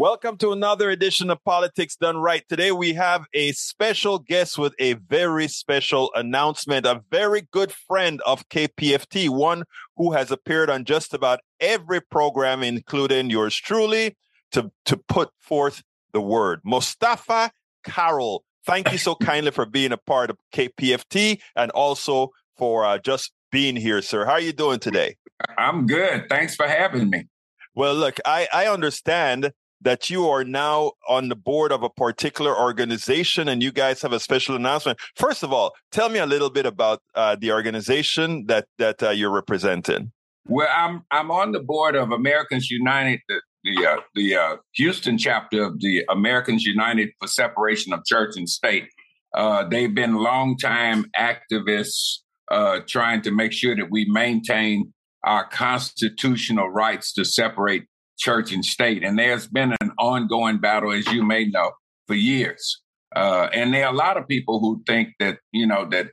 Welcome to another edition of Politics Done Right. Today we have a special guest with a very special announcement. A very good friend of KPFT, one who has appeared on just about every program, including yours truly, to, to put forth the word. Mustafa Carroll, thank you so kindly for being a part of KPFT and also for uh, just being here, sir. How are you doing today? I'm good. Thanks for having me. Well, look, I, I understand that you are now on the board of a particular organization and you guys have a special announcement. First of all, tell me a little bit about uh, the organization that that uh, you're representing. Well, I'm I'm on the board of Americans United, the the, uh, the uh, Houston chapter of the Americans United for Separation of Church and State. Uh, they've been longtime activists uh, trying to make sure that we maintain our constitutional rights to separate church and state. And there's been an ongoing battle, as you may know, for years. Uh, and there are a lot of people who think that, you know, that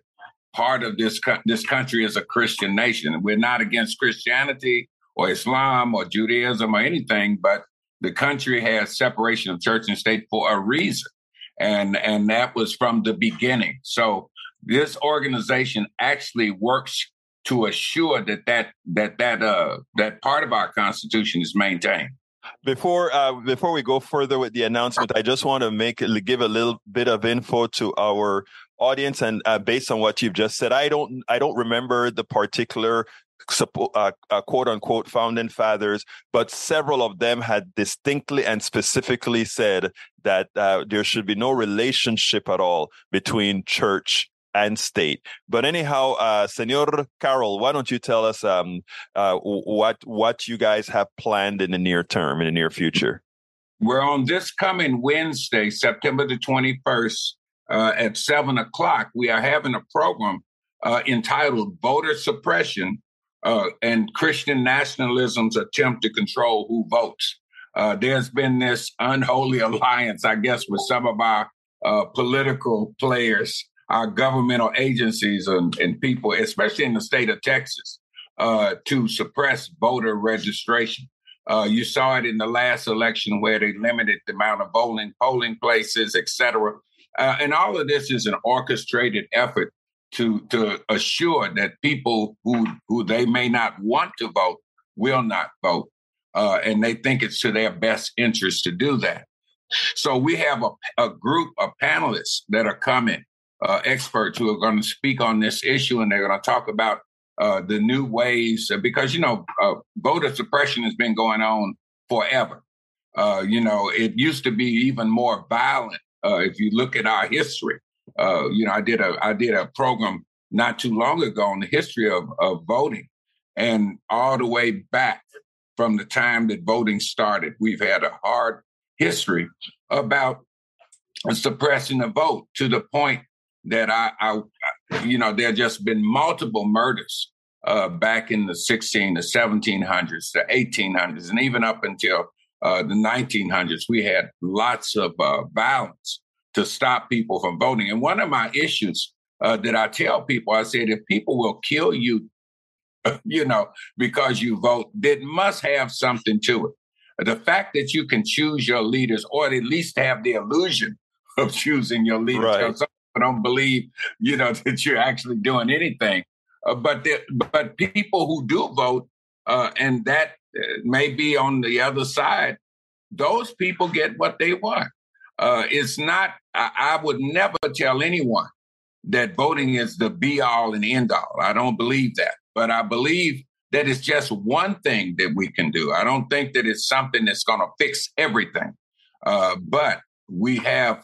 part of this, co- this country is a Christian nation. We're not against Christianity or Islam or Judaism or anything, but the country has separation of church and state for a reason. And, and that was from the beginning. So this organization actually works to assure that that that that uh that part of our constitution is maintained. Before uh, before we go further with the announcement, I just want to make give a little bit of info to our audience, and uh, based on what you've just said, I don't I don't remember the particular uh, uh, quote unquote founding fathers, but several of them had distinctly and specifically said that uh, there should be no relationship at all between church and state. But anyhow, uh, Senor Carroll, why don't you tell us um, uh, what what you guys have planned in the near term, in the near future? We're on this coming Wednesday, September the 21st, uh, at 7 o'clock. We are having a program uh, entitled Voter Suppression uh, and Christian Nationalism's Attempt to Control Who Votes. Uh, there's been this unholy alliance, I guess, with some of our political players our governmental agencies and, and people, especially in the state of Texas, uh, to suppress voter registration. Uh, you saw it in the last election where they limited the amount of polling polling places, et cetera. Uh, and all of this is an orchestrated effort to to assure that people who who they may not want to vote will not vote, uh, and they think it's to their best interest to do that. So we have a, a group of panelists that are coming uh, experts who are going to speak on this issue, and they're going to talk about uh, the new ways uh, because you know uh, voter suppression has been going on forever. Uh, you know, it used to be even more violent. If you look at our history, you know, I did a I did a program not too long ago on the history of, of voting, and all the way back from the time that voting started, we've had a hard history about suppressing the vote to the point that I, I you know, there just been multiple murders uh, back in the 16, the 1700s, the 1800s, and even up until uh, the 1900s. We had lots of uh, violence to stop people from voting. And one of my issues uh, that I tell people, I said, if people will kill you, you know, because you vote, that must have something to it. The fact that you can choose your leaders, or at least have the illusion of choosing your leaders. Right. I don't believe, you know, that you're actually doing anything. Uh, but there, but people who do vote, uh, and that uh, may be on the other side, those people get what they want. Uh, it's not. I, I would never tell anyone that voting is the be all and end all. I don't believe that, but I believe that it's just one thing that we can do. I don't think that it's something that's going to fix everything. Uh, but we have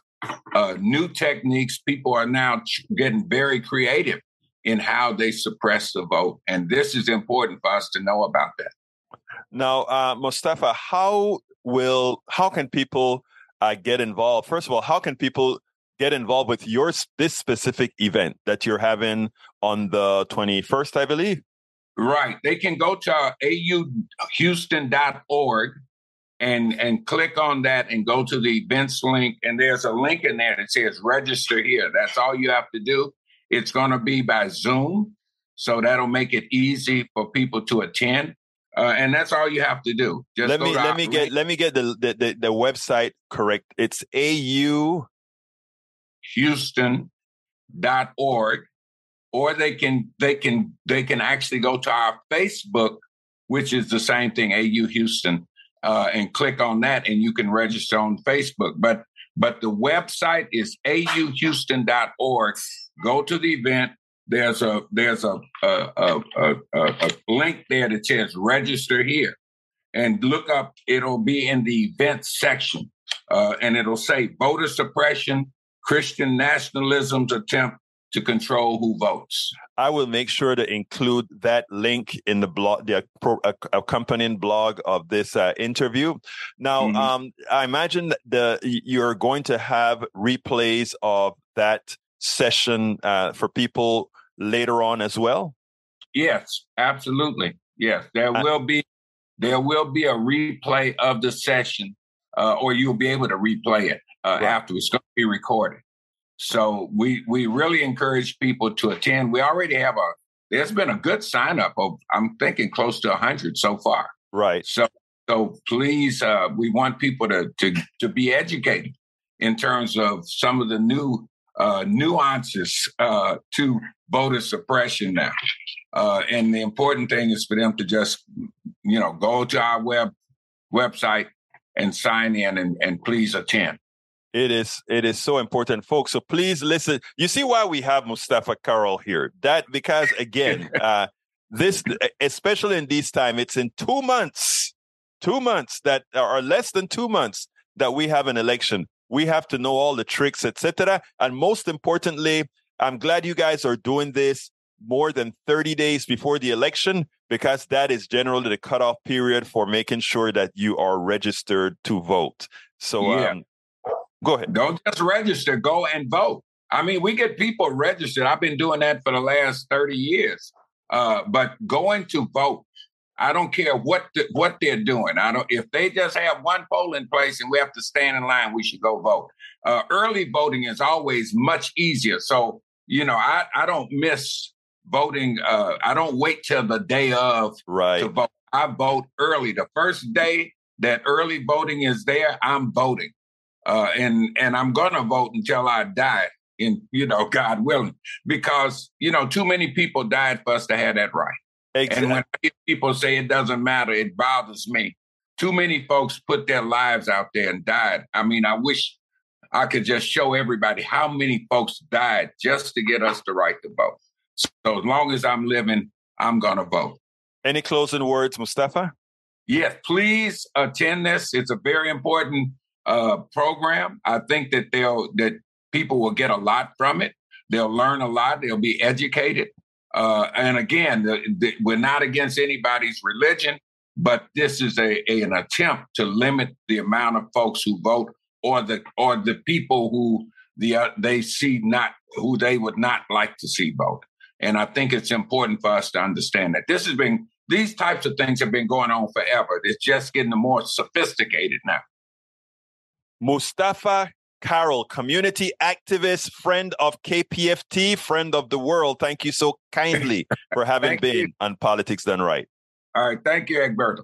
uh, new techniques. People are now getting very creative in how they suppress the vote. And this is important for us to know about that. Now, uh, Mustafa, how will how can people uh, get involved? First of all, how can people get involved with your this specific event that you're having on the 21st, I believe? Right. They can go to auhouston.org and and click on that and go to the events link and there's a link in there that says register here that's all you have to do it's going to be by zoom so that'll make it easy for people to attend uh, and that's all you have to do. Just let me let me get let me get the, the the, the website correct. It's au houston.org or they can they can they can actually go to our Facebook, which is the same thing, AU Houston, uh, and click on that, and you can register on Facebook. But but the website is auhouston.org. Go to the event, there's a there's a a, a, a, a link there that says register here, and look up. It'll be in the events section, uh, and it'll say voter suppression, Christian nationalism's attempt to control who votes. I will make sure to include that link in the blog, the accompanying blog of this uh, interview. Now, mm-hmm. um, I imagine the you're going to have replays of that session uh, for people later on as well? Yes, absolutely. Yes, there uh, will be there will be a replay of the session, uh, or you'll be able to replay it uh, right. after it's going to be recorded. So we we really encourage people to attend. We already have a there's been a good sign up of I'm thinking close to hundred so far. Right. So so please, uh, we want people to to to be educated in terms of some of the new uh, nuances uh, to voter suppression now. Uh, and the important thing is for them to just, you know, go to our web website and sign in and, and please attend. It is it is so important, folks. So please listen. You see why we have Mustafa Carroll here? That because again, uh, this especially in this time, it's in two months, two months that are less than two months that we have an election. We have to know all the tricks, etc. And most importantly, I'm glad you guys are doing this more than 30 days before the election because that is generally the cutoff period for making sure that you are registered to vote. So, yeah. um, go ahead. Don't just register, go and vote. I mean, we get people registered. I've been doing that for the last 30 years. Uh, but going to vote I don't care what the, what they're doing. I don't. If they just have one polling place and we have to stand in line, we should go vote. Uh, early voting is always much easier. So you know, I I don't miss voting. Uh, I don't wait till the day of right. to vote. I vote early. The first day that early voting is there, I'm voting, uh, and and I'm gonna vote until I die. In you know, God willing, because you know, too many people died for us to have that right. Exactly. And when people say it doesn't matter, it bothers me. Too many folks put their lives out there and died. I mean, I wish I could just show everybody how many folks died just to get us the right to vote. So as long as I'm living, I'm going to vote. Any closing words, Mustafa? Yes, please attend this. It's a very important uh, program. I think that they'll that people will get a lot from it. They'll learn a lot. They'll be educated. Uh, and again, the, the, we're not against anybody's religion, but this is a, a, an attempt to limit the amount of folks who vote, or the or the people who the uh, they see not who they would not like to see vote. And I think it's important for us to understand that this has been these types of things have been going on forever. It's just getting more sophisticated now. Mustafa Carroll, community activist, friend of KPFT, friend of the world. Thank you so kindly for having been you. on Politics Done Right. All right. Thank you, Egberto